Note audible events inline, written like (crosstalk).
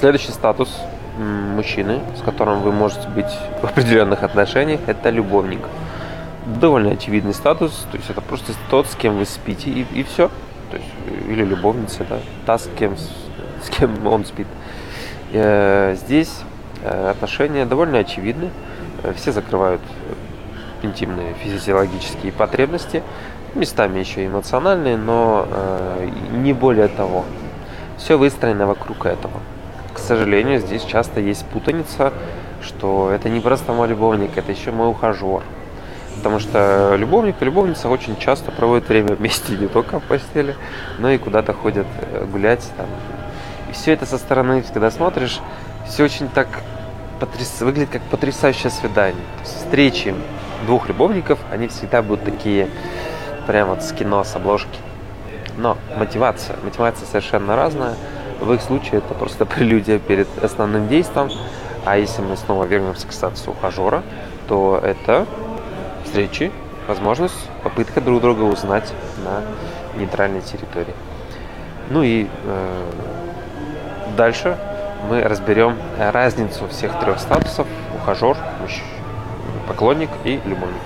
Следующий статус мужчины, с которым вы можете быть в определенных отношениях, это любовник. Довольно очевидный статус, то есть это просто тот, с кем вы спите, и, и все. То есть, или любовница, да, та, с кем, с кем (laughs) он спит. Э, здесь э, отношения довольно очевидны. Э, все закрывают интимные физиологические потребности, местами еще эмоциональные, но не более того. Все выстроено вокруг этого. Сожалению, здесь часто есть путаница, что это не просто мой любовник, это еще мой ухажер. Потому что любовник и любовница очень часто проводят время вместе не только в постели, но и куда-то ходят гулять. Там. И все это со стороны, когда смотришь, все очень так потряс... выглядит как потрясающее свидание. Встречи двух любовников, они всегда будут такие, прям вот с кино, с обложки. Но мотивация, мотивация совершенно разная. В их случае это просто (laughs) прелюдия перед основным действием. А если мы снова вернемся к статусу ухажера, то это встречи, возможность, попытка друг друга узнать на нейтральной территории. Ну и э, дальше мы разберем разницу всех трех статусов ухажер, поклонник и любовник.